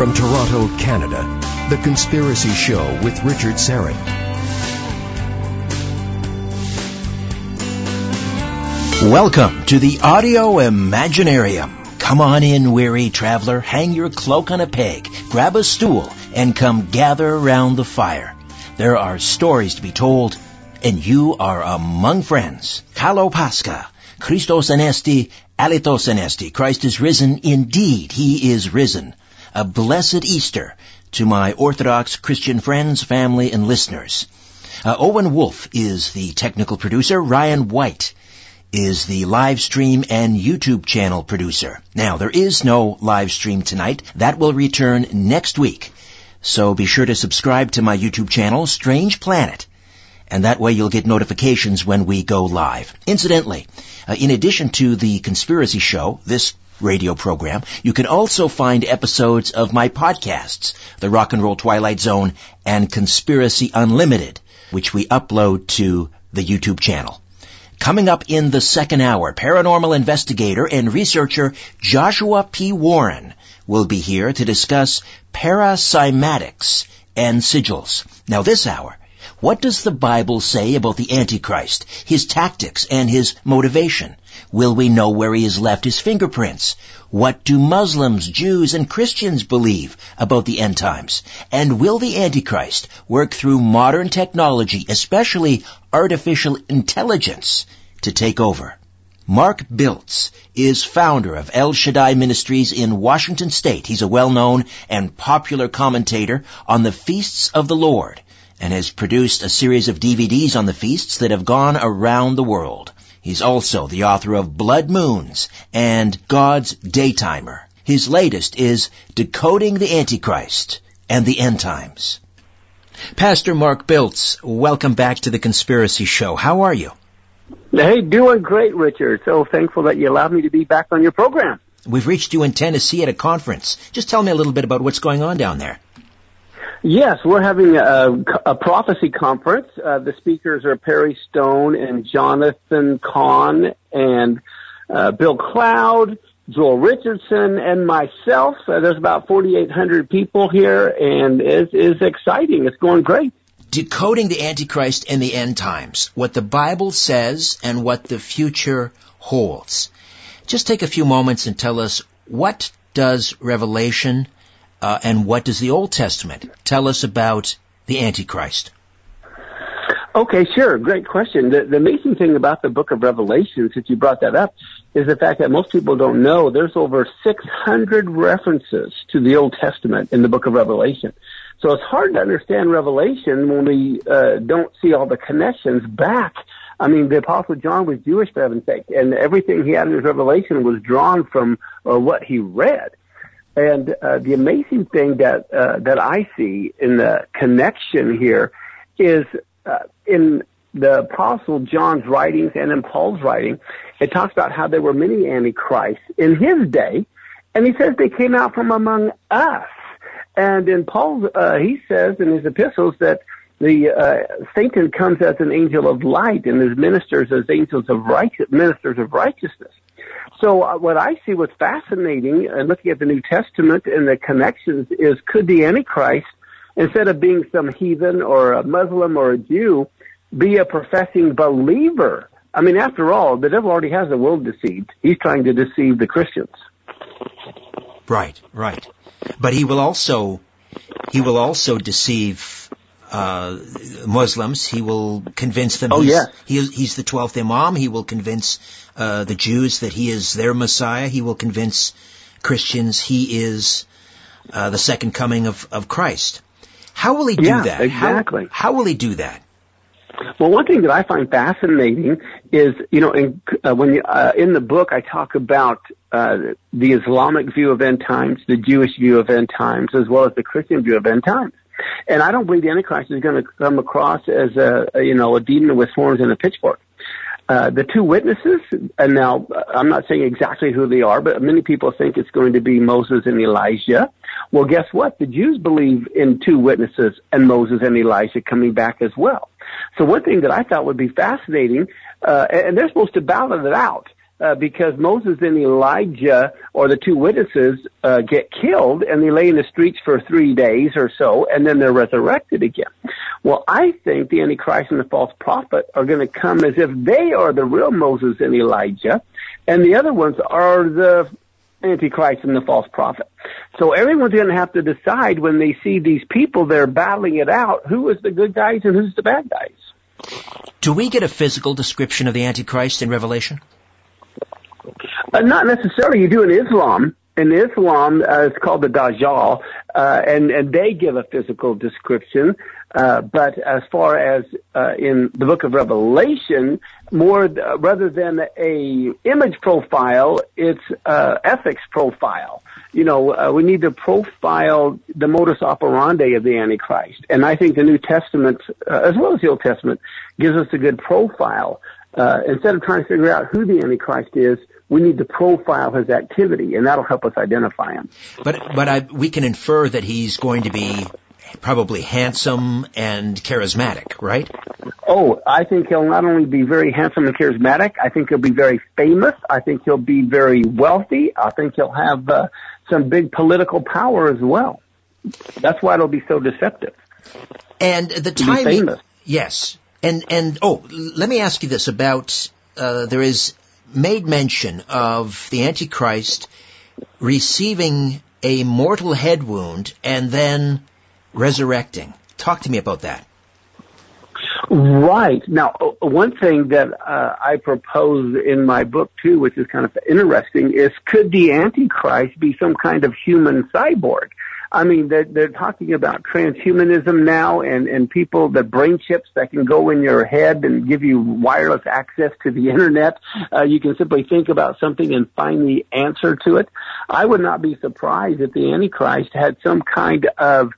From Toronto, Canada, The Conspiracy Show with Richard Syrett. Welcome to the Audio Imaginarium. Come on in, weary traveler. Hang your cloak on a peg, grab a stool, and come gather around the fire. There are stories to be told, and you are among friends. Kalo Pascha. Christos anesti, alithos anesti. Christ is risen. Indeed, he is risen a blessed Easter to my Orthodox Christian friends, family, and listeners. Uh, Owen Wolf is the technical producer. Ryan White is the live stream and YouTube channel producer. Now, there is no live stream tonight. That will return next week. So be sure to subscribe to my YouTube channel, Strange Planet. And that way you'll get notifications when we go live. Incidentally, uh, in addition to the conspiracy show, this radio program. You can also find episodes of my podcasts, The Rock and Roll Twilight Zone and Conspiracy Unlimited, which we upload to the YouTube channel. Coming up in the second hour, paranormal investigator and researcher Joshua P. Warren will be here to discuss paracymatics and sigils. Now this hour, what does the Bible say about the Antichrist, his tactics, and his motivation? Will we know where he has left his fingerprints? What do Muslims, Jews, and Christians believe about the end times? And will the Antichrist work through modern technology, especially artificial intelligence, to take over? Mark Biltz is founder of El Shaddai Ministries in Washington State. He's a well-known and popular commentator on the feasts of the Lord and has produced a series of DVDs on the feasts that have gone around the world. He's also the author of Blood Moons and God's Daytimer. His latest is Decoding the Antichrist and the End Times. Pastor Mark Biltz, welcome back to the Conspiracy Show. How are you? Hey, doing great, Richard. So thankful that you allowed me to be back on your program. We've reached you in Tennessee at a conference. Just tell me a little bit about what's going on down there. Yes, we're having a, a prophecy conference. Uh, the speakers are Perry Stone and Jonathan Cahn and uh, Bill Cloud, Joel Richardson, and myself. Uh, there's about 4,800 people here, and it's, it's exciting. It's going great. Decoding the Antichrist and the end times, what the Bible says and what the future holds. Just take a few moments and tell us what does Revelation uh, and what does the Old Testament tell us about the Antichrist? Okay, sure. Great question. The, the amazing thing about the book of Revelation, since you brought that up, is the fact that most people don't know there's over 600 references to the Old Testament in the book of Revelation. So it's hard to understand Revelation when we uh, don't see all the connections back. I mean, the Apostle John was Jewish for heaven's sake, and everything he had in his Revelation was drawn from uh, what he read. And uh, the amazing thing that uh, that I see in the connection here is uh, in the Apostle John's writings and in Paul's writing, it talks about how there were many antichrists in his day, and he says they came out from among us. And in Paul, uh, he says in his epistles that the uh, Satan comes as an angel of light, and his ministers as angels of righteous ministers of righteousness. So uh, what I see was fascinating and looking at the New Testament and the connections is could the Antichrist, instead of being some heathen or a Muslim or a Jew, be a professing believer? I mean, after all, the devil already has the world deceived. He's trying to deceive the Christians. Right, right. But he will also, he will also deceive uh, Muslims. He will convince them. Oh, he's, yeah. He, he's the twelfth Imam. He will convince uh, the Jews that he is their Messiah. He will convince Christians he is uh, the second coming of, of Christ. How will he do yeah, that? Exactly. How, how will he do that? Well, one thing that I find fascinating is, you know, in, uh, when you, uh, in the book I talk about uh, the Islamic view of end times, the Jewish view of end times, as well as the Christian view of end times. And I don't believe the Antichrist is going to come across as a, a you know a demon with horns and a pitchfork. Uh, the two witnesses, and now I'm not saying exactly who they are, but many people think it's going to be Moses and Elijah. Well, guess what? The Jews believe in two witnesses and Moses and Elijah coming back as well. So one thing that I thought would be fascinating, uh, and they're supposed to battle it out. Uh, because Moses and Elijah, or the two witnesses, uh, get killed and they lay in the streets for three days or so, and then they're resurrected again. Well, I think the Antichrist and the false prophet are going to come as if they are the real Moses and Elijah, and the other ones are the Antichrist and the false prophet. So everyone's going to have to decide when they see these people, they're battling it out, who is the good guys and who's the bad guys. Do we get a physical description of the Antichrist in Revelation? Uh, not necessarily. You do in Islam. In Islam, uh, it's called the Dajjal, uh, and and they give a physical description. Uh, but as far as uh, in the Book of Revelation, more uh, rather than a image profile, it's uh, ethics profile. You know, uh, we need to profile the modus operandi of the Antichrist, and I think the New Testament, uh, as well as the Old Testament, gives us a good profile. Instead of trying to figure out who the Antichrist is, we need to profile his activity, and that'll help us identify him. But but I, we can infer that he's going to be probably handsome and charismatic, right? Oh, I think he'll not only be very handsome and charismatic. I think he'll be very famous. I think he'll be very wealthy. I think he'll have uh, some big political power as well. That's why it'll be so deceptive. And the timing, yes. And and oh, let me ask you this about uh, there is made mention of the Antichrist receiving a mortal head wound and then resurrecting. Talk to me about that. Right. Now, one thing that uh, I propose in my book too, which is kind of interesting, is could the Antichrist be some kind of human cyborg? I mean, they're, they're talking about transhumanism now and, and people, the brain chips that can go in your head and give you wireless access to the internet. Uh, you can simply think about something and find the answer to it. I would not be surprised if the Antichrist had some kind of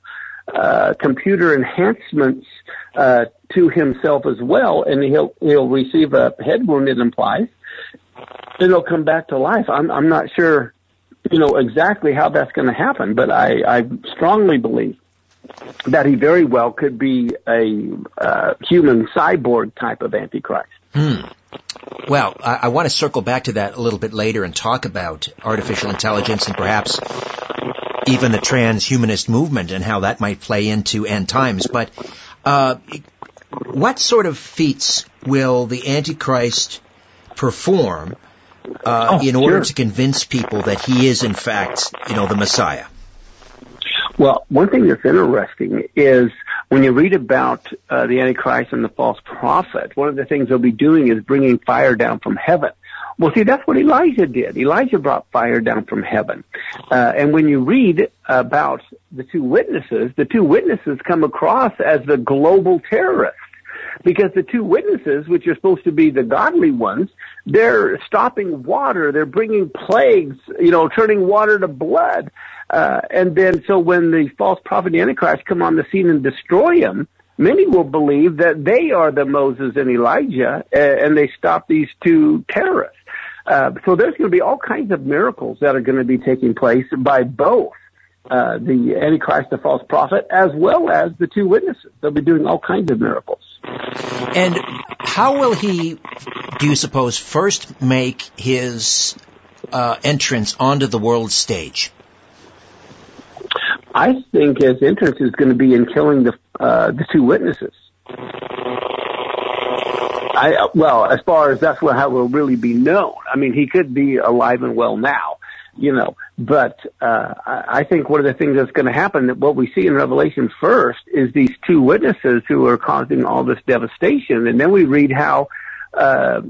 uh, computer enhancements uh, to himself as well, and he'll he'll receive a head wound. It implies, and he'll come back to life. I'm I'm not sure you know exactly how that's going to happen, but I, I strongly believe that he very well could be a uh, human cyborg type of antichrist. Hmm. Well, I, I want to circle back to that a little bit later and talk about artificial intelligence and perhaps even the transhumanist movement and how that might play into end times. But uh, what sort of feats will the Antichrist perform uh, oh, in order sure. to convince people that he is in fact, you know, the Messiah? Well, one thing that's interesting is when you read about uh, the Antichrist and the false prophet, one of the things they'll be doing is bringing fire down from heaven. Well, see, that's what Elijah did. Elijah brought fire down from heaven. Uh, and when you read about the two witnesses, the two witnesses come across as the global terrorists because the two witnesses, which are supposed to be the godly ones, they're stopping water, they're bringing plagues, you know, turning water to blood. Uh, and then so when the false prophet and the Antichrist come on the scene and destroy him, many will believe that they are the Moses and Elijah, and they stop these two terrorists. Uh, so there's going to be all kinds of miracles that are going to be taking place by both uh, the Antichrist, the false prophet, as well as the two witnesses. They'll be doing all kinds of miracles. And how will he, do you suppose, first make his uh, entrance onto the world stage? I think his entrance is going to be in killing the uh, the two witnesses. I well, as far as that's how will really be known. I mean, he could be alive and well now, you know. But uh, I think one of the things that's going to happen, that what we see in Revelation first, is these two witnesses who are causing all this devastation, and then we read how uh,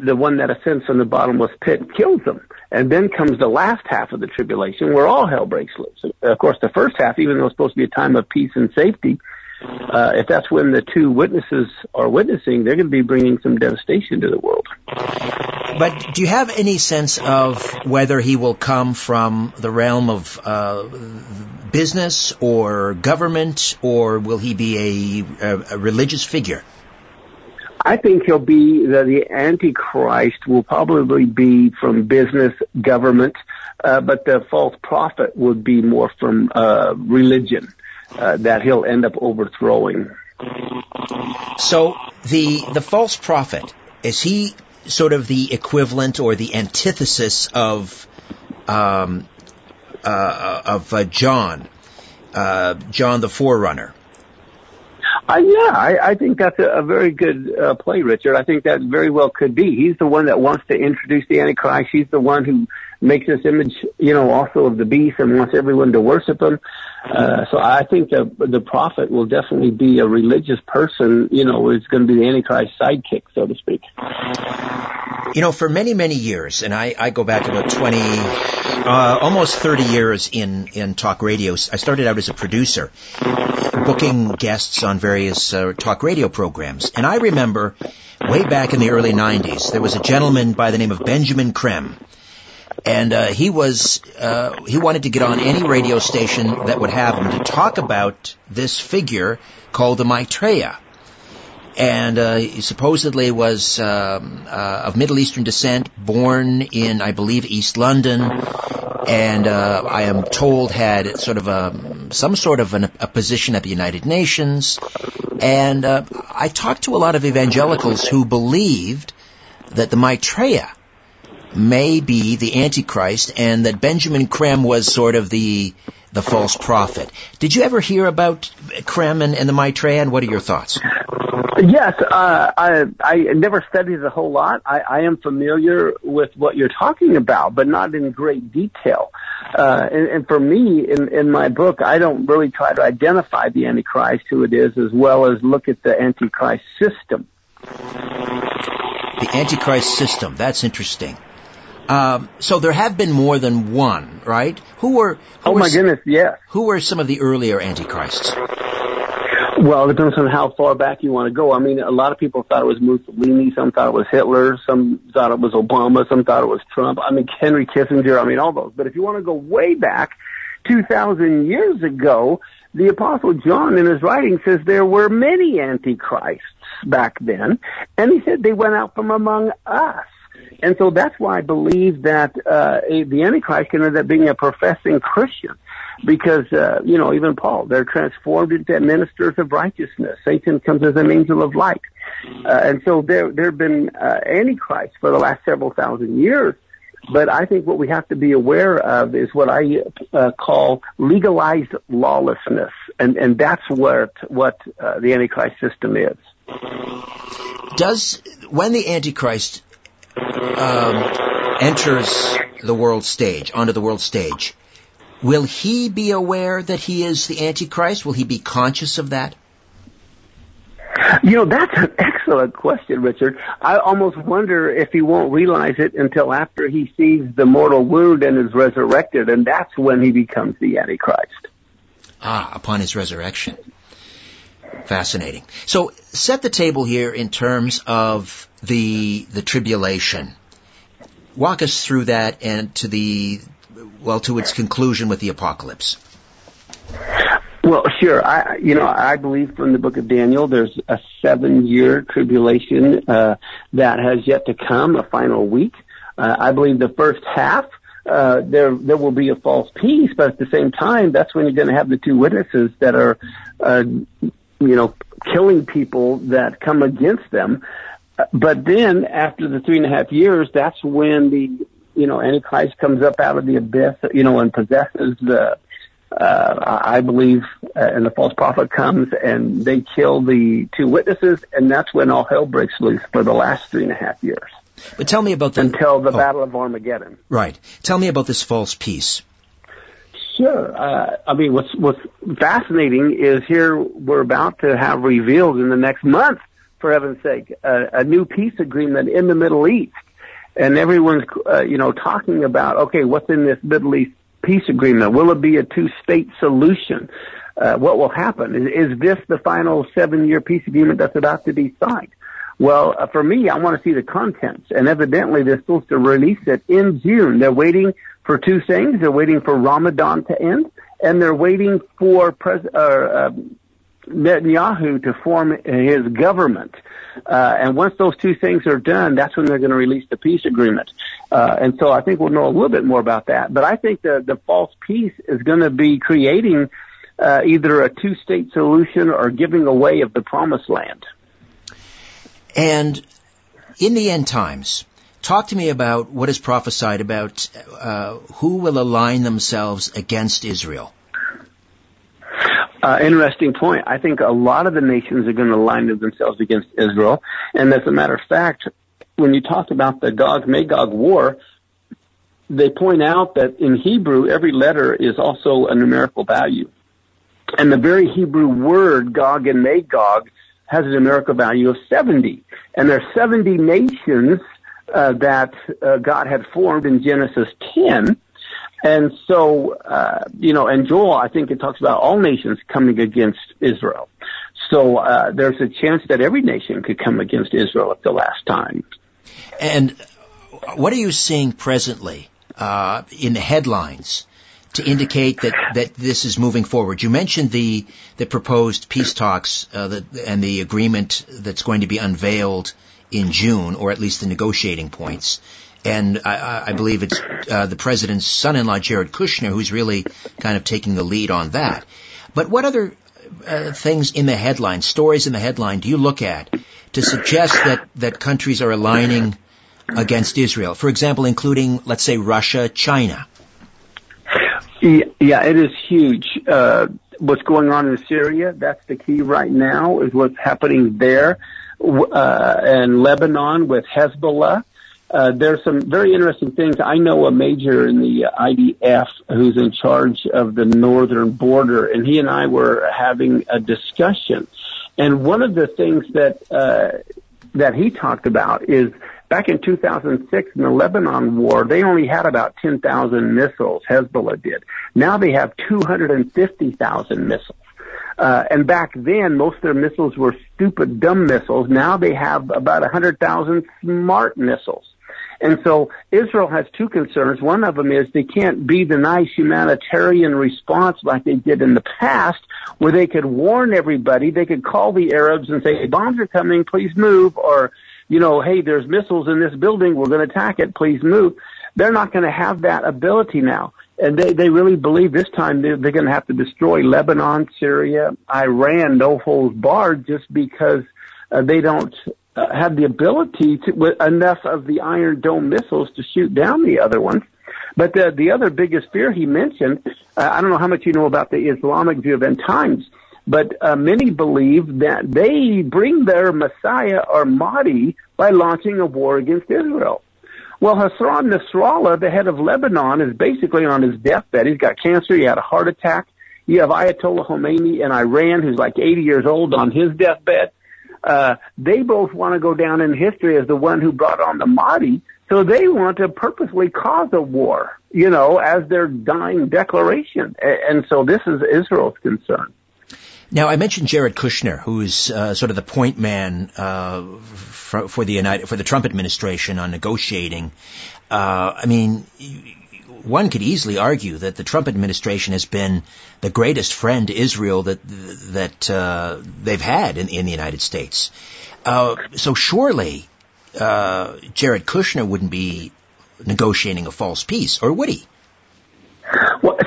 the one that ascends from the bottomless pit kills them. And then comes the last half of the tribulation where all hell breaks loose. Of course, the first half, even though it's supposed to be a time of peace and safety, uh, if that's when the two witnesses are witnessing, they're going to be bringing some devastation to the world. But do you have any sense of whether he will come from the realm of uh, business or government, or will he be a, a, a religious figure? I think he'll be the, the Antichrist will probably be from business, government, uh, but the false prophet would be more from uh, religion uh, that he'll end up overthrowing. So the the false prophet is he sort of the equivalent or the antithesis of um, uh, of uh, John, uh, John the Forerunner. Uh, yeah, I, I think that's a, a very good uh, play, Richard. I think that very well could be. He's the one that wants to introduce the Antichrist. He's the one who makes this image, you know, also of the beast and wants everyone to worship him. Uh, so I think the the prophet will definitely be a religious person. You know, is going to be the Antichrist sidekick, so to speak. You know, for many many years, and I, I go back about twenty, uh, almost thirty years in in talk radio. I started out as a producer, booking guests on various uh, talk radio programs, and I remember way back in the early '90s, there was a gentleman by the name of Benjamin Creme and uh, he was uh, he wanted to get on any radio station that would have him to talk about this figure called the Maitreya. And uh, he supposedly was um, uh, of Middle Eastern descent, born in, I believe, East London, and uh, I am told had sort of a some sort of an, a position at the United Nations. And uh, I talked to a lot of evangelicals who believed that the Maitreya may be the Antichrist and that Benjamin Creme was sort of the the false prophet. Did you ever hear about Creme and, and the Maitreya and what are your thoughts? Yes, uh, I I never studied a whole lot. I, I am familiar with what you're talking about, but not in great detail. Uh, and, and for me, in, in my book, I don't really try to identify the Antichrist, who it is, as well as look at the Antichrist system. The Antichrist system. That's interesting. Um, so there have been more than one, right? Who were? Who oh my goodness, yes. Who were some of the earlier antichrists? Well, it depends on how far back you want to go. I mean, a lot of people thought it was Mussolini, some thought it was Hitler, some thought it was Obama, some thought it was Trump. I mean, Henry Kissinger. I mean, all those. But if you want to go way back, 2,000 years ago, the Apostle John in his writing says there were many antichrists back then, and he said they went out from among us. And so that's why I believe that uh, the Antichrist can end up being a professing Christian. Because, uh, you know, even Paul, they're transformed into ministers of righteousness. Satan comes as an angel of light. Uh, and so there, there have been uh, Antichrists for the last several thousand years. But I think what we have to be aware of is what I uh, call legalized lawlessness, and and that's what what uh, the Antichrist system is. Does when the Antichrist um, enters the world stage, onto the world stage, will he be aware that he is the Antichrist? Will he be conscious of that? You know, that's an excellent question, Richard. I almost wonder if he won't realize it until after he sees the mortal wound and is resurrected, and that's when he becomes the Antichrist. Ah, upon his resurrection. Fascinating. So set the table here in terms of the the tribulation. Walk us through that and to the well to its conclusion with the apocalypse. Well, sure. I, you know, I believe from the book of Daniel, there's a seven-year tribulation uh, that has yet to come, a final week. Uh, I believe the first half uh, there there will be a false peace, but at the same time, that's when you're going to have the two witnesses that are, uh, you know, killing people that come against them. But then after the three and a half years, that's when the, you know, Antichrist comes up out of the abyss, you know, and possesses the, uh, I believe, uh, and the false prophet comes and they kill the two witnesses, and that's when all hell breaks loose for the last three and a half years. But tell me about the until the oh, Battle of Armageddon. Right. Tell me about this false peace. Sure. Uh, I mean, what's what's fascinating is here we're about to have revealed in the next month for heaven's sake, a, a new peace agreement in the Middle East. And everyone's, uh, you know, talking about, okay, what's in this Middle East peace agreement? Will it be a two-state solution? Uh, what will happen? Is, is this the final seven-year peace agreement that's about to be signed? Well, uh, for me, I want to see the contents, and evidently they're supposed to release it in June. They're waiting for two things. They're waiting for Ramadan to end, and they're waiting for pres- uh, um, Netanyahu to form his government. Uh, and once those two things are done, that's when they're going to release the peace agreement. Uh, and so I think we'll know a little bit more about that. But I think the, the false peace is going to be creating uh, either a two-state solution or giving away of the promised land. And In the end times, talk to me about what is prophesied about uh, who will align themselves against Israel. Uh, interesting point. I think a lot of the nations are going to align themselves against Israel. And as a matter of fact, when you talk about the Gog Magog war, they point out that in Hebrew, every letter is also a numerical value. And the very Hebrew word Gog and Magog has a numerical value of 70. And there are 70 nations uh, that uh, God had formed in Genesis 10 and so, uh, you know, and Joel, I think it talks about all nations coming against Israel. So uh, there's a chance that every nation could come against Israel at the last time. And what are you seeing presently uh, in the headlines to indicate that, that this is moving forward? You mentioned the the proposed peace talks uh, that, and the agreement that's going to be unveiled in June, or at least the negotiating points and I, I believe it's uh, the president's son-in-law, Jared Kushner, who's really kind of taking the lead on that. But what other uh, things in the headline, stories in the headline, do you look at to suggest that that countries are aligning against Israel? For example, including, let's say, Russia, China. Yeah, it is huge. Uh, what's going on in Syria, that's the key right now, is what's happening there. Uh, and Lebanon with Hezbollah uh, there's some very interesting things. I know a major in the IDF who's in charge of the northern border, and he and I were having a discussion. And one of the things that uh, that he talked about is back in 2006 in the Lebanon war, they only had about 10,000 missiles. Hezbollah did. Now they have 250,000 missiles. Uh, and back then, most of their missiles were stupid, dumb missiles. Now they have about 100,000 smart missiles. And so Israel has two concerns. One of them is they can't be the nice humanitarian response like they did in the past where they could warn everybody. They could call the Arabs and say, hey, bombs are coming, please move. Or, you know, hey, there's missiles in this building. We're going to attack it. Please move. They're not going to have that ability now. And they, they really believe this time they're, they're going to have to destroy Lebanon, Syria, Iran, no holds barred just because uh, they don't uh, had the ability to with enough of the Iron Dome missiles to shoot down the other ones. But the the other biggest fear he mentioned, uh, I don't know how much you know about the Islamic view of end times, but uh, many believe that they bring their Messiah or Mahdi by launching a war against Israel. Well, Hassan Nasrallah, the head of Lebanon, is basically on his deathbed. He's got cancer. He had a heart attack. You have Ayatollah Khomeini in Iran, who's like 80 years old on his deathbed uh, they both want to go down in history as the one who brought on the Mahdi. So they want to purposely cause a war, you know, as their dying declaration. And so this is Israel's concern. Now, I mentioned Jared Kushner, who's uh, sort of the point man uh, for, for, the United for the Trump administration on negotiating. Uh, I mean, one could easily argue that the Trump administration has been the greatest friend to Israel that that uh, they've had in, in the United States. Uh, so surely uh, Jared Kushner wouldn't be negotiating a false peace, or would he?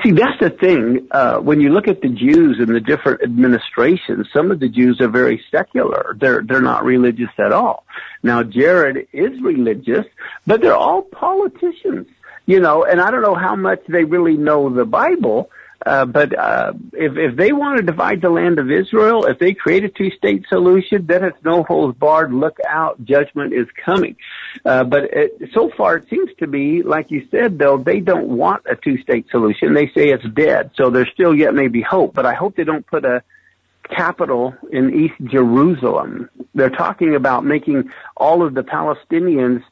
See, that's the thing. Uh, when you look at the Jews in the different administrations, some of the Jews are very secular. They're they're not religious at all. Now, Jared is religious, but they're all politicians you know, and I don't know how much they really know the Bible, uh, but uh, if if they want to divide the land of Israel, if they create a two-state solution, then it's no holds barred. Look out, judgment is coming. Uh, but it, so far, it seems to be like you said, though they don't want a two-state solution. They say it's dead. So there's still yet maybe hope. But I hope they don't put a capital in East Jerusalem. They're talking about making all of the Palestinians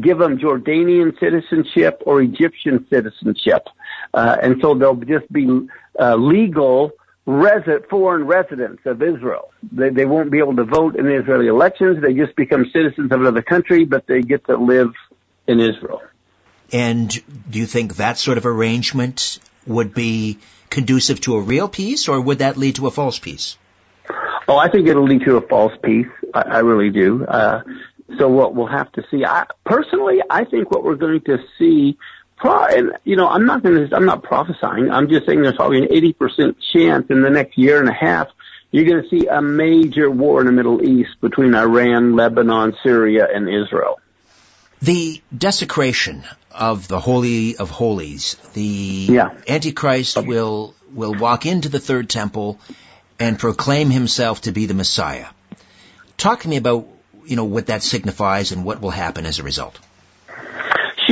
give them Jordanian citizenship or Egyptian citizenship. Uh, and so they'll just be uh, legal resident, foreign residents of Israel. They, they won't be able to vote in the Israeli elections. They just become citizens of another country, but they get to live in Israel. And do you think that sort of arrangement would be conducive to a real peace, or would that lead to a false peace? Oh, I think it'll lead to a false peace. I, I really do. Uh, so what we'll have to see. I, personally, I think what we're going to see, pro- and you know, I'm not going to, I'm not prophesying. I'm just saying there's probably an 80% chance in the next year and a half you're going to see a major war in the Middle East between Iran, Lebanon, Syria, and Israel. The desecration of the Holy of Holies, the yeah. Antichrist will will walk into the third temple and proclaim himself to be the Messiah. Talk to me about you know what that signifies and what will happen as a result.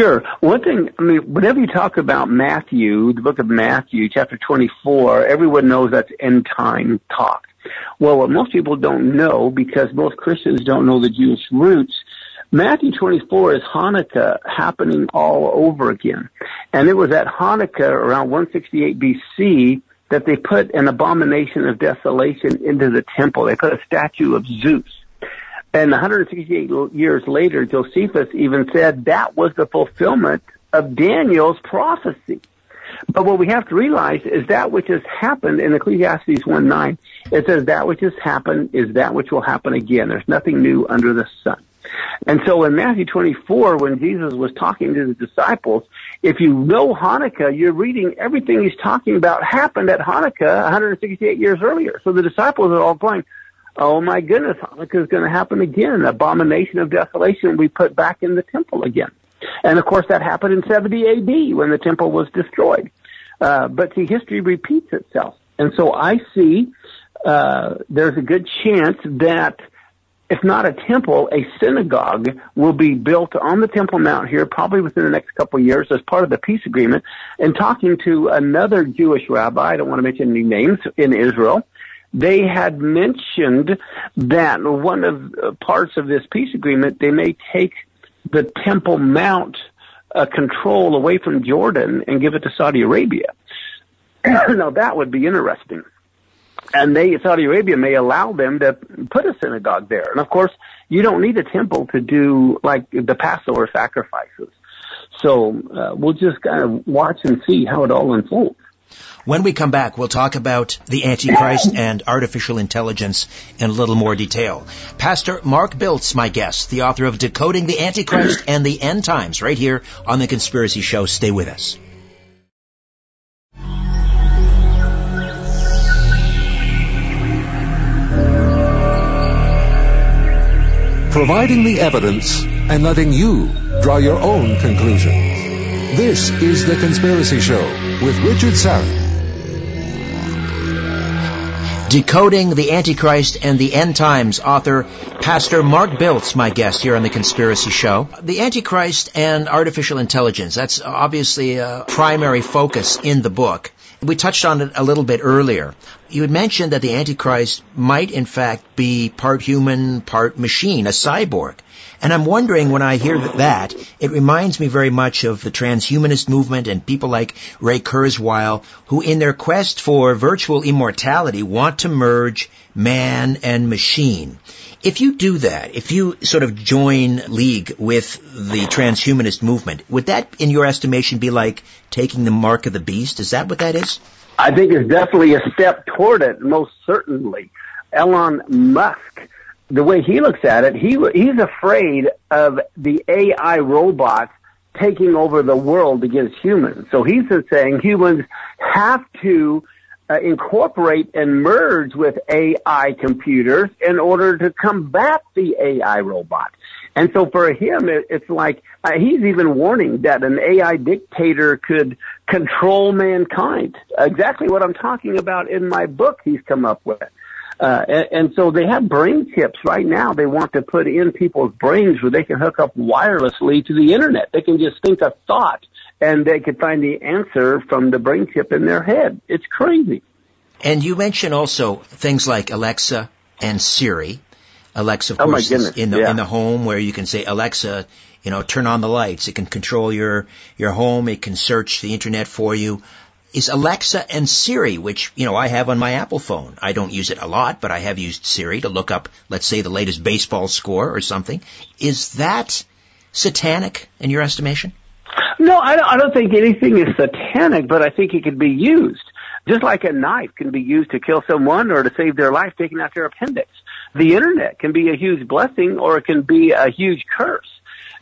Sure. One thing, I mean, whenever you talk about Matthew, the book of Matthew, chapter 24, everyone knows that's end time talk. Well, what most people don't know, because most Christians don't know the Jewish roots, Matthew 24 is Hanukkah happening all over again. And it was at Hanukkah around 168 BC that they put an abomination of desolation into the temple. They put a statue of Zeus. And 168 years later, Josephus even said that was the fulfillment of Daniel's prophecy. But what we have to realize is that which has happened in Ecclesiastes 1 9, it says that which has happened is that which will happen again. There's nothing new under the sun. And so in Matthew 24, when Jesus was talking to the disciples, if you know Hanukkah, you're reading everything he's talking about happened at Hanukkah 168 years earlier. So the disciples are all going, oh my goodness, Hanukkah is going to happen again. Abomination of desolation we put back in the temple again. And of course that happened in 70 AD when the temple was destroyed. Uh, but see, history repeats itself. And so I see, uh, there's a good chance that if not a temple, a synagogue will be built on the Temple Mount here, probably within the next couple of years as part of the peace agreement. And talking to another Jewish rabbi, I don't want to mention any names, in Israel, they had mentioned that one of the parts of this peace agreement, they may take the Temple Mount uh, control away from Jordan and give it to Saudi Arabia. now that would be interesting and they Saudi Arabia may allow them to put a synagogue there. And of course, you don't need a temple to do like the Passover sacrifices. So uh, we'll just kind of watch and see how it all unfolds. When we come back, we'll talk about the Antichrist and artificial intelligence in a little more detail. Pastor Mark Biltz, my guest, the author of Decoding the Antichrist and the End Times, right here on The Conspiracy Show. Stay with us. providing the evidence and letting you draw your own conclusions. This is The Conspiracy Show with Richard Syrett. Decoding the Antichrist and the End Times author Pastor Mark Biltz, my guest here on The Conspiracy Show. The Antichrist and artificial intelligence, that's obviously a primary focus in the book. We touched on it a little bit earlier. You had mentioned that the Antichrist might in fact be part human, part machine, a cyborg. And I'm wondering when I hear that, it reminds me very much of the transhumanist movement and people like Ray Kurzweil, who in their quest for virtual immortality want to merge man and machine. If you do that, if you sort of join league with the transhumanist movement, would that, in your estimation, be like taking the mark of the beast? Is that what that is? I think it's definitely a step toward it, most certainly. Elon Musk, the way he looks at it, he he's afraid of the AI robots taking over the world against humans. So he's saying humans have to uh, incorporate and merge with AI computers in order to combat the AI robot. And so for him, it, it's like uh, he's even warning that an AI dictator could control mankind. Exactly what I'm talking about in my book. He's come up with. Uh, and, and so they have brain chips right now. They want to put in people's brains where they can hook up wirelessly to the internet. They can just think a thought and they could find the answer from the brain chip in their head. It's crazy. And you mentioned also things like Alexa and Siri. Alexa, of oh course, is in the yeah. in the home where you can say Alexa, you know, turn on the lights. It can control your your home. It can search the internet for you. Is Alexa and Siri, which you know I have on my Apple phone. I don't use it a lot, but I have used Siri to look up, let's say, the latest baseball score or something. Is that satanic in your estimation? No, I don't, I don't think anything is satanic, but I think it could be used. Just like a knife can be used to kill someone or to save their life, taking out their appendix. The internet can be a huge blessing or it can be a huge curse.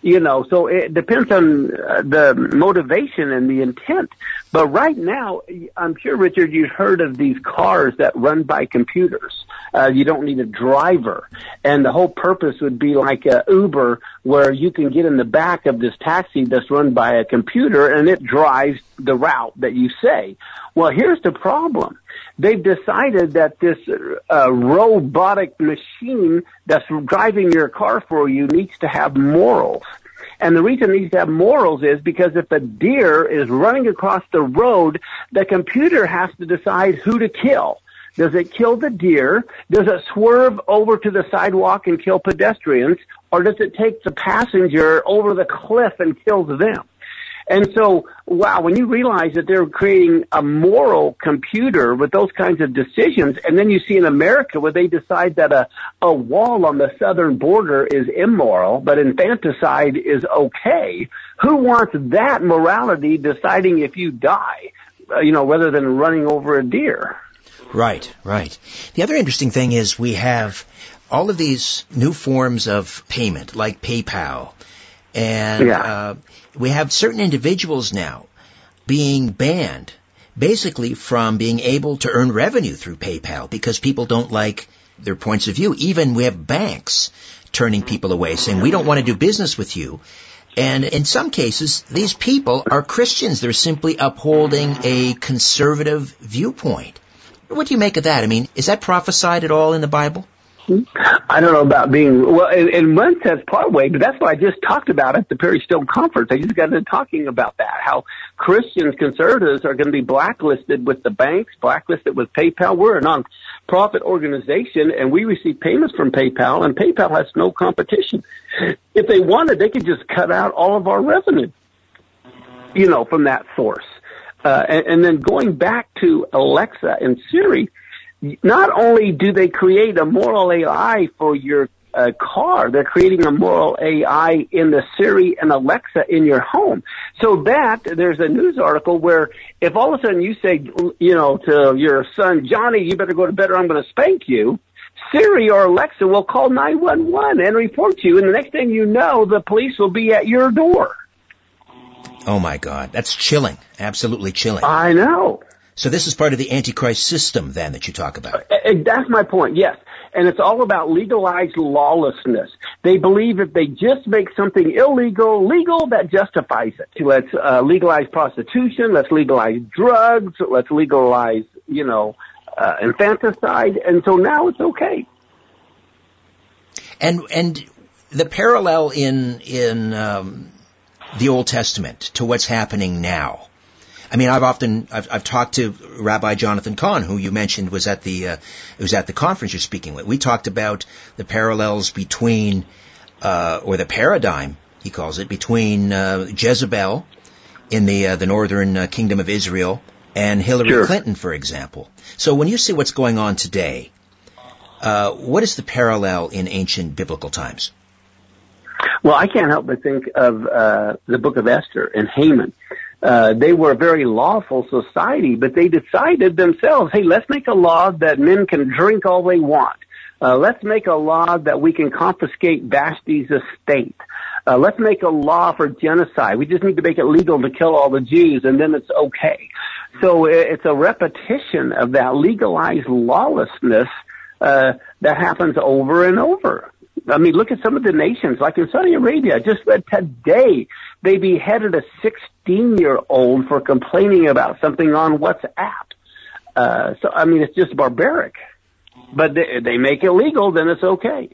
You know, so it depends on uh, the motivation and the intent. But right now, I'm sure, Richard, you've heard of these cars that run by computers. Uh, you don't need a driver. And the whole purpose would be like a Uber where you can get in the back of this taxi that's run by a computer and it drives the route that you say. Well, here's the problem. They've decided that this uh, robotic machine that's driving your car for you needs to have morals. And the reason it needs to have morals is because if a deer is running across the road, the computer has to decide who to kill. Does it kill the deer? Does it swerve over to the sidewalk and kill pedestrians? Or does it take the passenger over the cliff and kills them? And so, wow, when you realize that they're creating a moral computer with those kinds of decisions, and then you see in America where they decide that a, a wall on the southern border is immoral, but infanticide is okay, who wants that morality deciding if you die, uh, you know, rather than running over a deer? Right, right. The other interesting thing is we have all of these new forms of payment, like PayPal, and yeah. uh, we have certain individuals now being banned basically from being able to earn revenue through PayPal because people don't like their points of view. Even we have banks turning people away saying, we don't want to do business with you. And in some cases, these people are Christians. They're simply upholding a conservative viewpoint. What do you make of that? I mean, is that prophesied at all in the Bible? I don't know about being well in, in one sense part way, but that's what I just talked about at the Perry Stone conference. I just got into talking about that how Christians conservatives are going to be blacklisted with the banks, blacklisted with PayPal. We're a non-profit organization, and we receive payments from PayPal, and PayPal has no competition. If they wanted, they could just cut out all of our revenue, you know, from that source. Uh, and, and then going back to Alexa and Siri not only do they create a moral AI for your uh, car, they're creating a moral AI in the Siri and Alexa in your home. So that there's a news article where if all of a sudden you say, you know, to your son Johnny, you better go to bed or I'm going to spank you. Siri or Alexa will call 911 and report you, and the next thing you know, the police will be at your door. Oh my God, that's chilling. Absolutely chilling. I know. So this is part of the Antichrist system then that you talk about. Uh, uh, that's my point, yes. And it's all about legalized lawlessness. They believe if they just make something illegal, legal, that justifies it. Let's uh, legalize prostitution, let's legalize drugs, let's legalize, you know, uh, infanticide, and so now it's okay. And, and the parallel in, in, um, the Old Testament to what's happening now I mean, I've often I've, I've talked to Rabbi Jonathan Cahn, who you mentioned was at the uh, was at the conference you're speaking with. We talked about the parallels between uh, or the paradigm he calls it between uh, Jezebel in the uh, the northern uh, kingdom of Israel and Hillary sure. Clinton, for example. So when you see what's going on today, uh, what is the parallel in ancient biblical times? Well, I can't help but think of the book of Esther and Haman uh, they were a very lawful society, but they decided themselves, hey, let's make a law that men can drink all they want. Uh, let's make a law that we can confiscate Vashti's estate. Uh, let's make a law for genocide. We just need to make it legal to kill all the Jews and then it's okay. So it's a repetition of that legalized lawlessness, uh, that happens over and over. I mean, look at some of the nations, like in Saudi Arabia. I just read today they beheaded a 16 year old for complaining about something on WhatsApp. Uh, so, I mean, it's just barbaric. But they, they make it legal, then it's okay.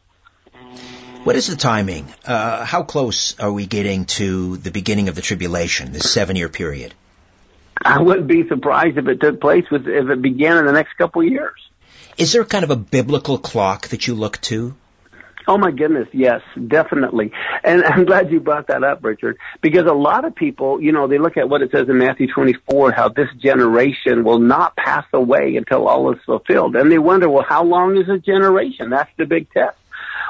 What is the timing? Uh, how close are we getting to the beginning of the tribulation, this seven year period? I wouldn't be surprised if it took place with, if it began in the next couple of years. Is there kind of a biblical clock that you look to? Oh my goodness, yes, definitely. And I'm glad you brought that up, Richard, because a lot of people, you know, they look at what it says in Matthew 24, how this generation will not pass away until all is fulfilled. And they wonder, well, how long is a generation? That's the big test.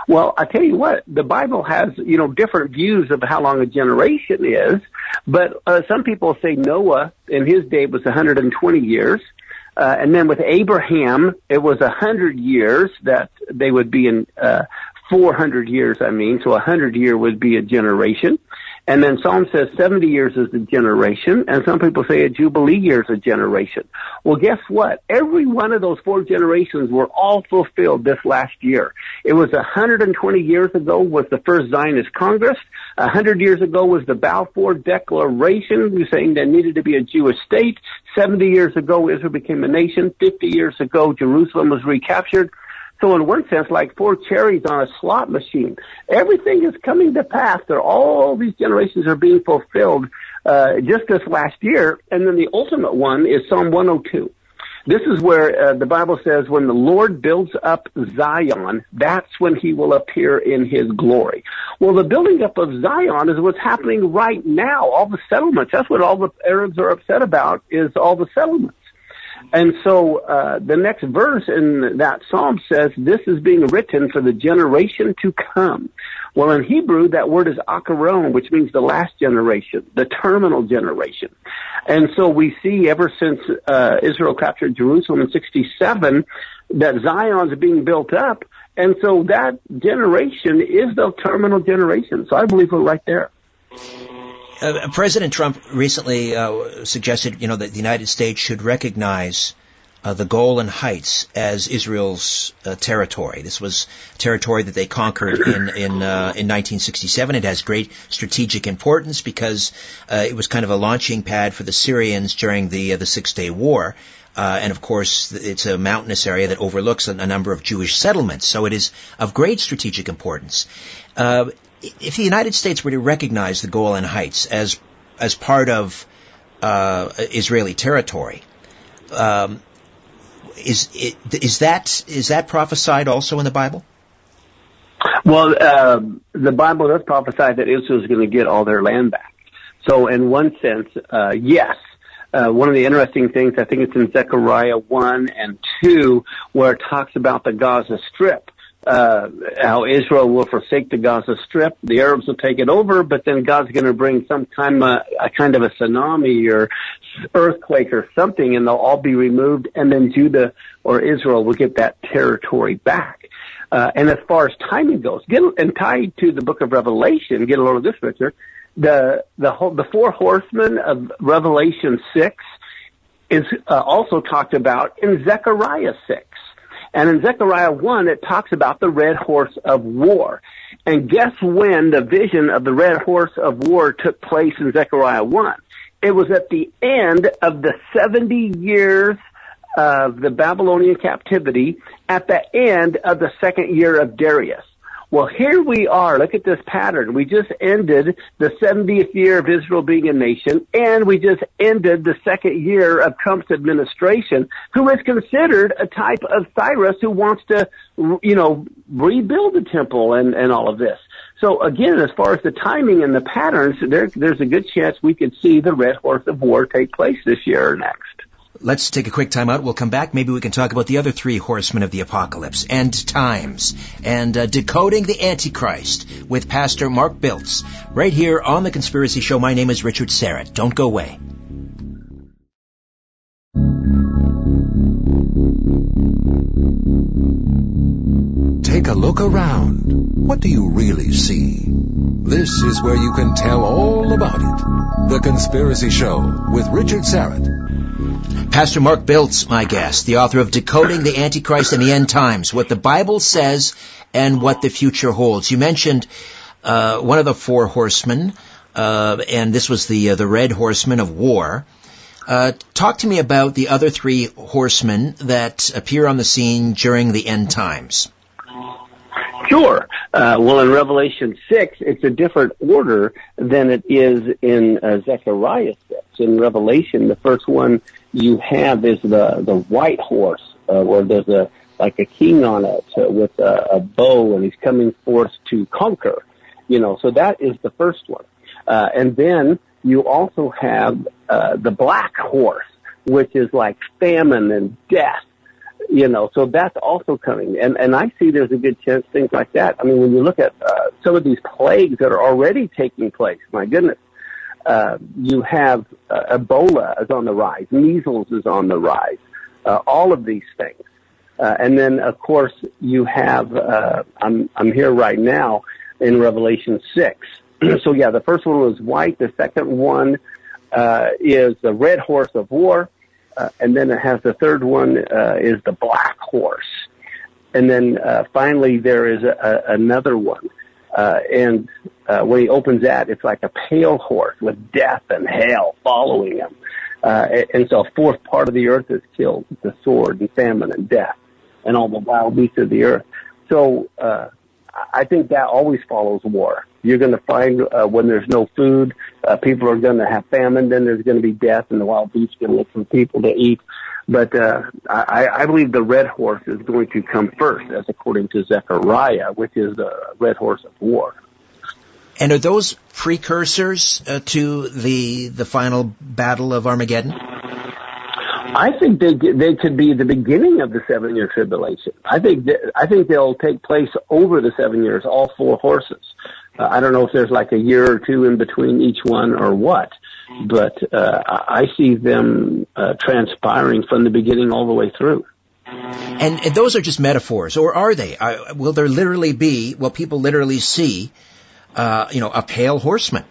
Well, I tell you what, the Bible has, you know, different views of how long a generation is, but uh, some people say Noah in his day was 120 years. Uh, and then with Abraham, it was a hundred years that they would be in uh, 400 years, I mean. So a 100 year would be a generation. And then Psalm says 70 years is a generation, and some people say a jubilee year is a generation. Well, guess what? Every one of those four generations were all fulfilled this last year. It was 120 years ago was the first Zionist Congress. 100 years ago was the Balfour Declaration saying there needed to be a Jewish state. 70 years ago Israel became a nation. 50 years ago Jerusalem was recaptured. So in one sense, like four cherries on a slot machine, everything is coming to pass. There, all these generations are being fulfilled uh, just this last year. And then the ultimate one is Psalm 102. This is where uh, the Bible says, when the Lord builds up Zion, that's when he will appear in his glory. Well, the building up of Zion is what's happening right now. All the settlements. That's what all the Arabs are upset about is all the settlements. And so uh, the next verse in that psalm says, "This is being written for the generation to come." Well, in Hebrew, that word is akaron, which means the last generation, the terminal generation. And so we see ever since uh, Israel captured Jerusalem in 67 that Zion's being built up. And so that generation is the terminal generation. So I believe we're right there. Uh, President Trump recently uh, suggested, you know, that the United States should recognize uh, the Golan Heights as Israel's uh, territory. This was territory that they conquered in in, uh, in 1967. It has great strategic importance because uh, it was kind of a launching pad for the Syrians during the the Six Day War. and of course, it's a mountainous area that overlooks a, a, number of Jewish settlements, so it is of great strategic importance if the United States were to recognize the Golan Heights as as part of uh, Israeli territory, um, is is that is that prophesied also in the Bible? Well, uh, the Bible does prophesy that Israel is going to get all their land back. So, in one sense, uh, yes. Uh, one of the interesting things, I think it's in Zechariah 1 and 2, where it talks about the Gaza Strip uh, how Israel will forsake the Gaza Strip. The Arabs will take it over, but then God's going to bring some kind of a, a kind of a tsunami or earthquake or something, and they'll all be removed, and then Judah or Israel will get that territory back. Uh, and as far as timing goes, get and tied to the book of Revelation, get a load of this, Richard. The the whole, the four horsemen of Revelation six is uh, also talked about in Zechariah six. And in Zechariah 1, it talks about the red horse of war. And guess when the vision of the red horse of war took place in Zechariah 1? It was at the end of the 70 years of the Babylonian captivity at the end of the second year of Darius. Well, here we are. Look at this pattern. We just ended the 70th year of Israel being a nation, and we just ended the second year of Trump's administration, who is considered a type of Cyrus who wants to, you know, rebuild the temple and, and all of this. So again, as far as the timing and the patterns, there, there's a good chance we could see the Red Horse of War take place this year or next. Let's take a quick time out. We'll come back. Maybe we can talk about the other three horsemen of the apocalypse, end times, and uh, decoding the Antichrist with Pastor Mark Biltz. Right here on The Conspiracy Show. My name is Richard Syrett. Don't go away. Take a look around. What do you really see? This is where you can tell all about it. The Conspiracy Show with Richard Syrett. Pastor Mark Biltz, my guest, the author of Decoding the Antichrist and the End Times, what the Bible says and what the future holds. You mentioned uh, one of the four horsemen, uh, and this was the uh, the red horseman of war. Uh, talk to me about the other three horsemen that appear on the scene during the end times. Sure. Uh, well, in Revelation 6, it's a different order than it is in uh, Zechariah 6. In Revelation, the first one you have is the the white horse, uh, where there's a like a king on it uh, with a, a bow, and he's coming forth to conquer. You know, so that is the first one, uh, and then you also have uh, the black horse, which is like famine and death. You know, so that's also coming, and and I see there's a good chance things like that. I mean, when you look at uh, some of these plagues that are already taking place, my goodness, uh, you have uh, Ebola is on the rise, measles is on the rise, uh, all of these things. Uh, and then, of course, you have, uh, I'm, I'm here right now in Revelation 6. so yeah, the first one was white. The second one, uh, is the red horse of war. Uh, and then it has the third one, uh, is the black horse. And then, uh, finally there is a, a, another one. Uh, and, uh, when he opens that, it's like a pale horse with death and hell following him. Uh, and so a fourth part of the earth is killed, the sword and famine and death and all the wild beasts of the earth. So, uh, I think that always follows war. You're going to find uh, when there's no food, uh, people are going to have famine. Then there's going to be death, and the wild beasts going to look for people to eat. But uh, I, I believe the red horse is going to come first, as according to Zechariah, which is the red horse of war. And are those precursors uh, to the the final battle of Armageddon? I think they they could be the beginning of the seven year tribulation. I think that, I think they'll take place over the seven years, all four horses. Uh, I don't know if there's like a year or two in between each one or what, but uh, I see them uh, transpiring from the beginning all the way through. And, and those are just metaphors, or are they? Uh, will there literally be? Will people literally see? Uh, you know, a pale horseman.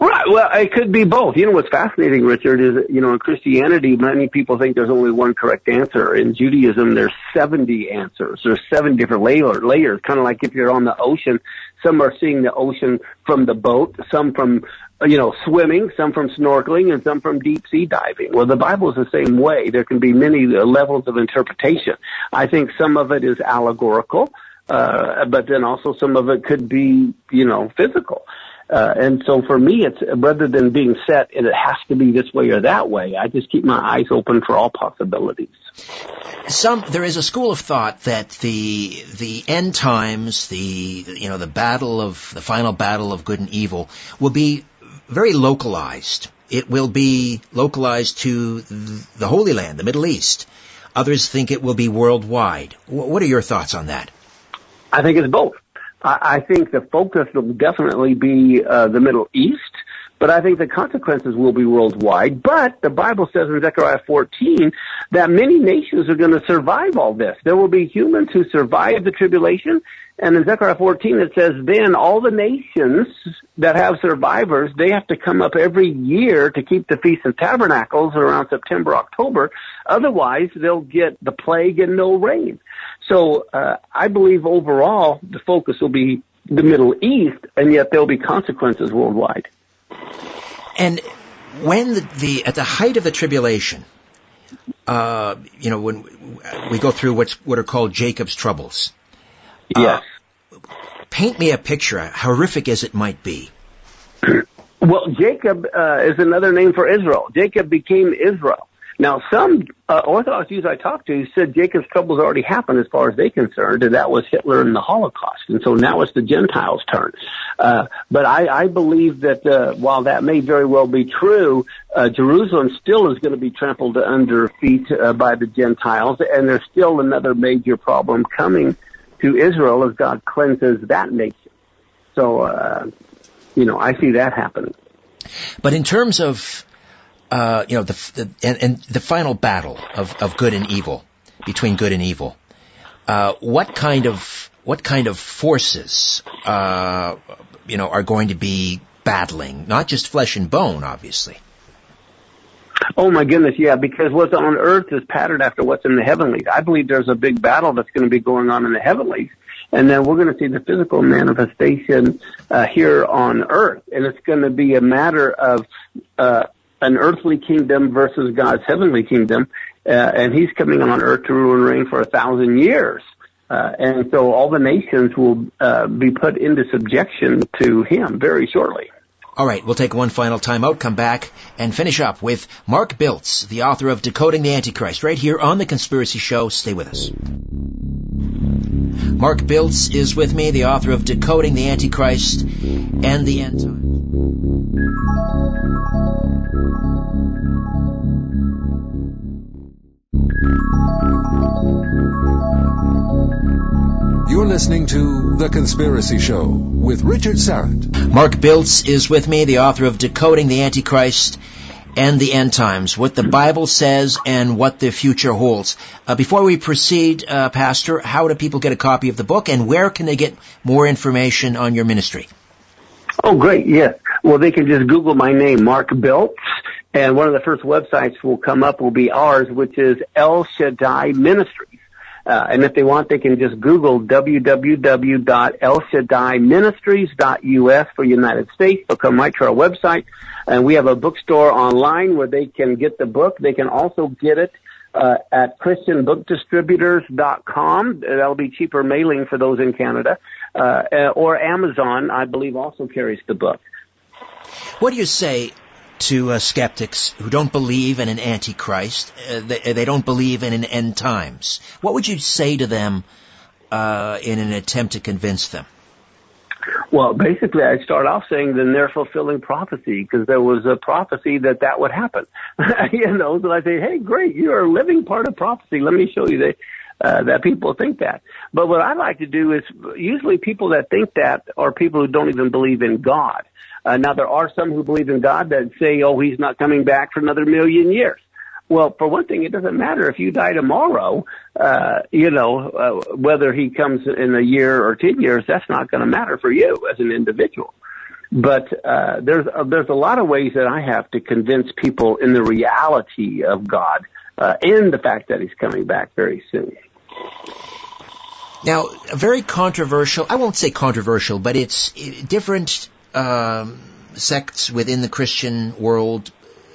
Right. Well, it could be both. You know what's fascinating, Richard, is you know in Christianity, many people think there's only one correct answer. In Judaism, there's 70 answers. There's seven different layer, layers. Kind of like if you're on the ocean, some are seeing the ocean from the boat, some from you know swimming, some from snorkeling, and some from deep sea diving. Well, the Bible is the same way. There can be many levels of interpretation. I think some of it is allegorical. Uh, but then also some of it could be, you know, physical. Uh, and so for me, it's rather than being set and it has to be this way or that way, I just keep my eyes open for all possibilities. Some, there is a school of thought that the, the end times, the, you know, the battle of, the final battle of good and evil will be very localized. It will be localized to the Holy Land, the Middle East. Others think it will be worldwide. What are your thoughts on that? I think it's both. I, I think the focus will definitely be uh, the Middle East, but I think the consequences will be worldwide. But the Bible says in Zechariah 14 that many nations are going to survive all this. There will be humans who survive the tribulation. And in Zechariah 14 it says, then all the nations that have survivors, they have to come up every year to keep the Feast of Tabernacles around September, October. Otherwise they'll get the plague and no rain. So uh, I believe overall the focus will be the Middle East, and yet there'll be consequences worldwide. And when the, the at the height of the tribulation, uh, you know, when we go through what's what are called Jacob's troubles. Yes. Uh, paint me a picture, horrific as it might be. Well, Jacob uh, is another name for Israel. Jacob became Israel. Now, some uh, Orthodox Jews I talked to said Jacob's troubles already happened as far as they concerned, and that was Hitler and the Holocaust. And so now it's the Gentiles' turn. Uh, but I, I believe that uh, while that may very well be true, uh, Jerusalem still is going to be trampled under feet uh, by the Gentiles, and there's still another major problem coming to Israel as God cleanses that nation. So, uh, you know, I see that happening. But in terms of uh, you know, the, the and, and, the final battle of, of good and evil between good and evil. Uh, what kind of what kind of forces, uh, you know, are going to be battling? Not just flesh and bone, obviously. Oh my goodness, yeah, because what's on earth is patterned after what's in the heavenlies. I believe there's a big battle that's going to be going on in the heavenlies, and then we're going to see the physical manifestation uh, here on earth, and it's going to be a matter of uh, an earthly kingdom versus God's heavenly kingdom, uh, and He's coming on earth to rule and reign for a thousand years. Uh, and so all the nations will uh, be put into subjection to Him very shortly. All right, we'll take one final time out, come back, and finish up with Mark Biltz, the author of Decoding the Antichrist, right here on The Conspiracy Show. Stay with us. Mark Biltz is with me, the author of Decoding the Antichrist and the End Times. You're listening to The Conspiracy Show with Richard Syrett. Mark Biltz is with me, the author of Decoding the Antichrist and the end times, what the Bible says and what the future holds. Uh, before we proceed, uh, Pastor, how do people get a copy of the book and where can they get more information on your ministry? Oh, great. Yes. Well, they can just Google my name, Mark Biltz, and one of the first websites will come up will be ours, which is El Shaddai Ministries. Uh, and if they want, they can just Google www.elshaddaiministries.us for United States. They'll come right to our website. And we have a bookstore online where they can get the book. They can also get it uh, at christianbookdistributors.com. That'll be cheaper mailing for those in Canada. Uh, or Amazon, I believe, also carries the book. What do you say to uh, skeptics who don't believe in an antichrist? Uh, they, they, don't believe in an end times. What would you say to them uh, in an attempt to convince them? Well, basically, I start off saying then they're fulfilling prophecy because there was a prophecy that that would happen. you know, so I say, hey, great, you are living part of prophecy. Let me show you that. Uh, that people think that. But what I like to do is usually people that think that are people who don't even believe in God. Uh, now there are some who believe in God that say, oh, he's not coming back for another million years. Well, for one thing, it doesn't matter if you die tomorrow, uh, you know, uh, whether he comes in a year or 10 years, that's not going to matter for you as an individual. But, uh, there's, uh, there's a lot of ways that I have to convince people in the reality of God, uh, and the fact that he's coming back very soon. Now, a very controversial, I won't say controversial, but it's different um, sects within the Christian world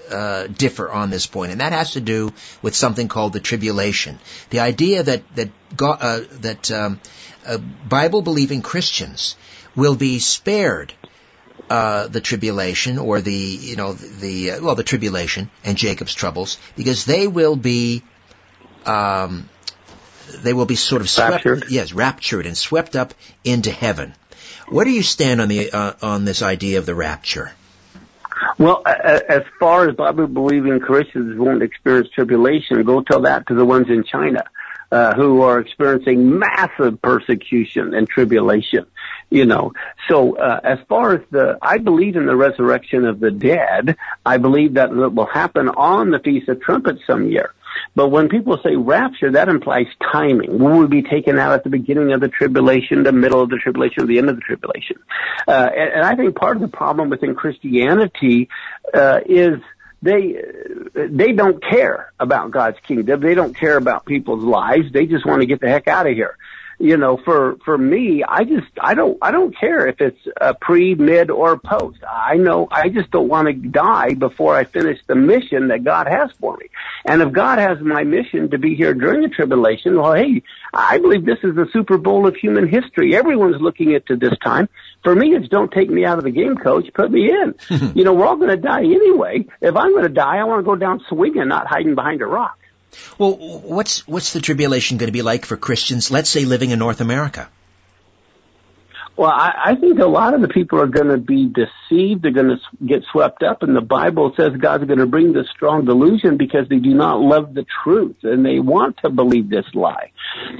uh, differ on this point, and that has to do with something called the tribulation. The idea that that God, uh, that um, uh, Bible believing Christians will be spared uh, the tribulation or the you know the uh, well the tribulation and Jacob's troubles because they will be um, they will be sort of swept raptured. yes raptured and swept up into heaven. Where do you stand on the uh, on this idea of the rapture? Well, as far as Bible believing Christians won't experience tribulation, go tell that to the ones in China. Uh, who are experiencing massive persecution and tribulation, you know. So, uh, as far as the, I believe in the resurrection of the dead. I believe that it will happen on the Feast of Trumpets some year. But when people say rapture, that implies timing. Will we be taken out at the beginning of the tribulation, the middle of the tribulation, or the end of the tribulation? Uh, and, and, I think part of the problem within Christianity uh, is they they don't care about God's kingdom. They don't care about people's lives. They just want to get the heck out of here you know, for, for me, I just, I don't, I don't care if it's a pre, mid, or post. I know, I just don't want to die before I finish the mission that God has for me. And if God has my mission to be here during the tribulation, well, hey, I believe this is the Super Bowl of human history. Everyone's looking at to this time. For me, it's don't take me out of the game, coach. Put me in. you know, we're all going to die anyway. If I'm going to die, I want to go down swinging, not hiding behind a rock. Well, what's what's the tribulation going to be like for Christians? Let's say living in North America. Well, I, I think a lot of the people are going to be deceived. They're going to get swept up, and the Bible says God's going to bring this strong delusion because they do not love the truth and they want to believe this lie.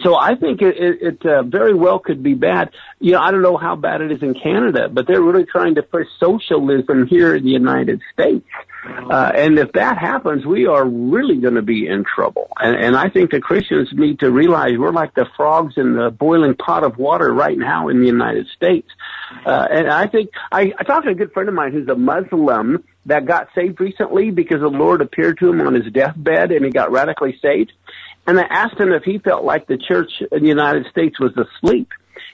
So I think it, it, it uh, very well could be bad. You know, I don't know how bad it is in Canada, but they're really trying to push socialism here in the United States. Uh, and if that happens, we are really going to be in trouble. And, and I think the Christians need to realize we're like the frogs in the boiling pot of water right now in the United States. Uh, and I think I, I talked to a good friend of mine who's a Muslim that got saved recently because the Lord appeared to him on his deathbed and he got radically saved. And I asked him if he felt like the church in the United States was asleep.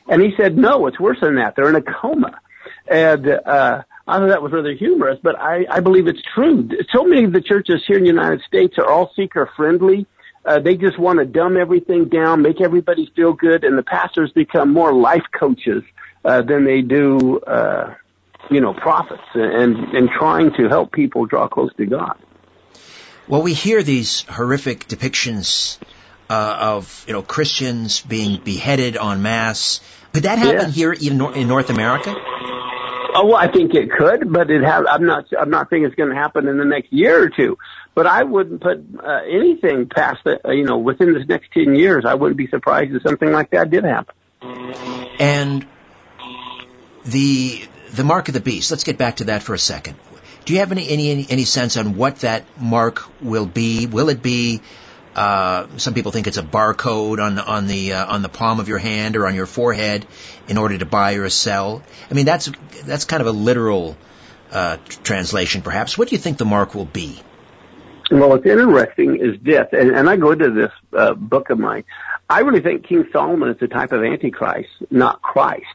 And he said, no, it's worse than that. They're in a coma. And, uh, I thought that was rather humorous, but I, I believe it's true. So many of the churches here in the United States are all seeker friendly. Uh, they just want to dumb everything down, make everybody feel good, and the pastors become more life coaches uh, than they do, uh, you know, prophets and and trying to help people draw close to God. Well, we hear these horrific depictions uh, of you know Christians being beheaded en masse. Could that happen here even in North America? Oh, well, I think it could, but it have. I'm not. I'm not thinking it's going to happen in the next year or two. But I wouldn't put uh, anything past the. Uh, you know, within the next ten years, I wouldn't be surprised if something like that did happen. And the the mark of the beast. Let's get back to that for a second. Do you have any, any, any sense on what that mark will be? Will it be, uh, some people think it's a barcode on the, on the, uh, on the palm of your hand or on your forehead in order to buy or sell? I mean, that's, that's kind of a literal, uh, translation perhaps. What do you think the mark will be? Well, what's interesting is this, and, and I go into this uh, book of mine. I really think King Solomon is a type of Antichrist, not Christ.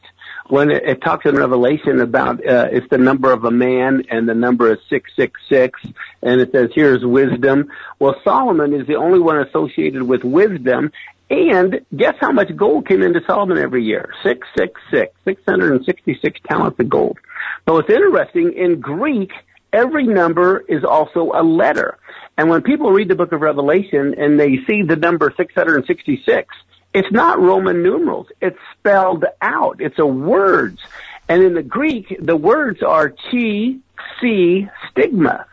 When it, it talks in Revelation about uh, it's the number of a man and the number is six six six, and it says here's wisdom. Well, Solomon is the only one associated with wisdom, and guess how much gold came into Solomon every year? Six six six, six hundred and sixty six talents of gold. But what's interesting in Greek, every number is also a letter. And when people read the book of Revelation and they see the number 666, it's not Roman numerals. It's spelled out. It's a words. And in the Greek, the words are chi, xi, stigma.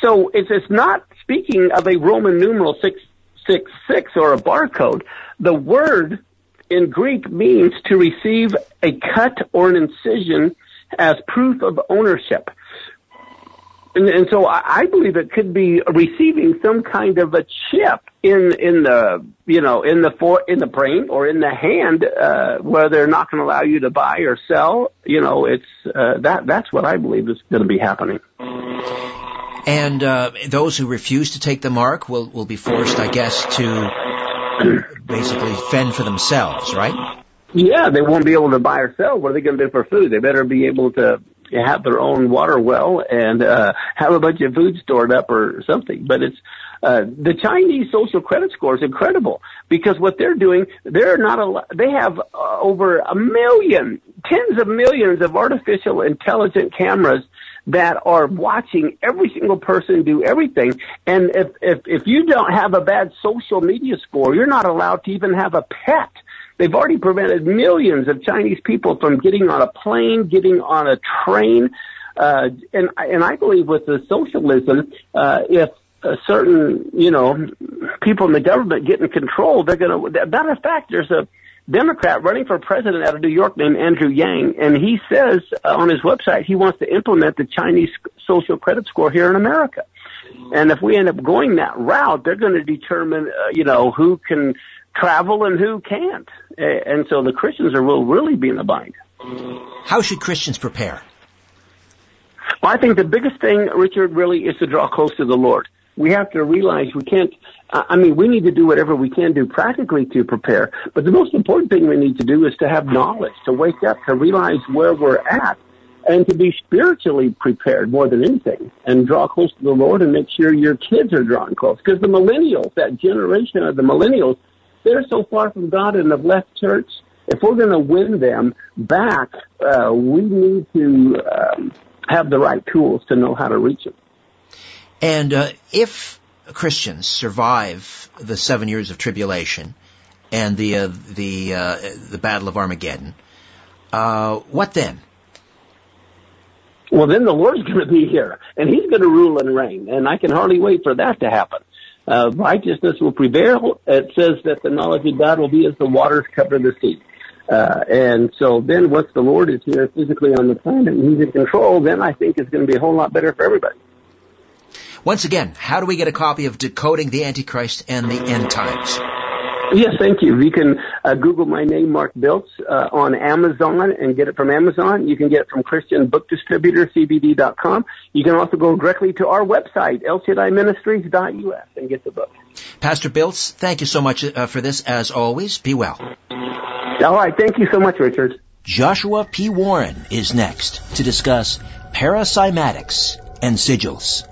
So it's, it's not speaking of a Roman numeral 666 or a barcode. The word in Greek means to receive a cut or an incision as proof of ownership. And, and so I, I believe it could be receiving some kind of a chip in in the you know in the for in the brain or in the hand uh, where they're not going to allow you to buy or sell. You know, it's uh, that that's what I believe is going to be happening. And uh, those who refuse to take the mark will will be forced, I guess, to basically fend for themselves, right? Yeah, they won't be able to buy or sell. What are they going to do for food? They better be able to have their own water well and uh, have a bunch of food stored up or something. But it's uh, the Chinese social credit score is incredible because what they're doing, they're not a, they have uh, over a million, tens of millions of artificial intelligent cameras that are watching every single person do everything. And if, if, if you don't have a bad social media score, you're not allowed to even have a pet. They've already prevented millions of Chinese people from getting on a plane, getting on a train. Uh, and, and I believe with the socialism, uh, if a certain, you know, people in the government get in control, they're going to, matter of fact, there's a Democrat running for president out of New York named Andrew Yang, and he says uh, on his website he wants to implement the Chinese social credit score here in America. And if we end up going that route, they're going to determine, uh, you know, who can travel and who can't. And so the Christians are will really be in a bind. How should Christians prepare? Well, I think the biggest thing, Richard, really is to draw close to the Lord. We have to realize we can't, I mean, we need to do whatever we can do practically to prepare, but the most important thing we need to do is to have knowledge, to wake up, to realize where we're at, and to be spiritually prepared more than anything, and draw close to the Lord and make sure your kids are drawn close. Because the millennials, that generation of the millennials, they're so far from God and have left church. If we're going to win them back, uh, we need to um, have the right tools to know how to reach them. And uh, if Christians survive the seven years of tribulation and the uh, the uh, the battle of Armageddon, uh, what then? Well, then the Lord's going to be here, and He's going to rule and reign, and I can hardly wait for that to happen uh, righteousness will prevail. It says that the knowledge of God will be as the waters cover the sea. Uh, and so then once the Lord is here physically on the planet and He's in control, then I think it's going to be a whole lot better for everybody. Once again, how do we get a copy of Decoding the Antichrist and the End Times? Yes, thank you. You can uh, Google my name, Mark Biltz, uh, on Amazon and get it from Amazon. You can get it from Christian Book Distributor, CBD.com. You can also go directly to our website, elshaddaiministries.us, and get the book. Pastor Biltz, thank you so much uh, for this, as always. Be well. All right. Thank you so much, Richard. Joshua P. Warren is next to discuss paracymatics and sigils.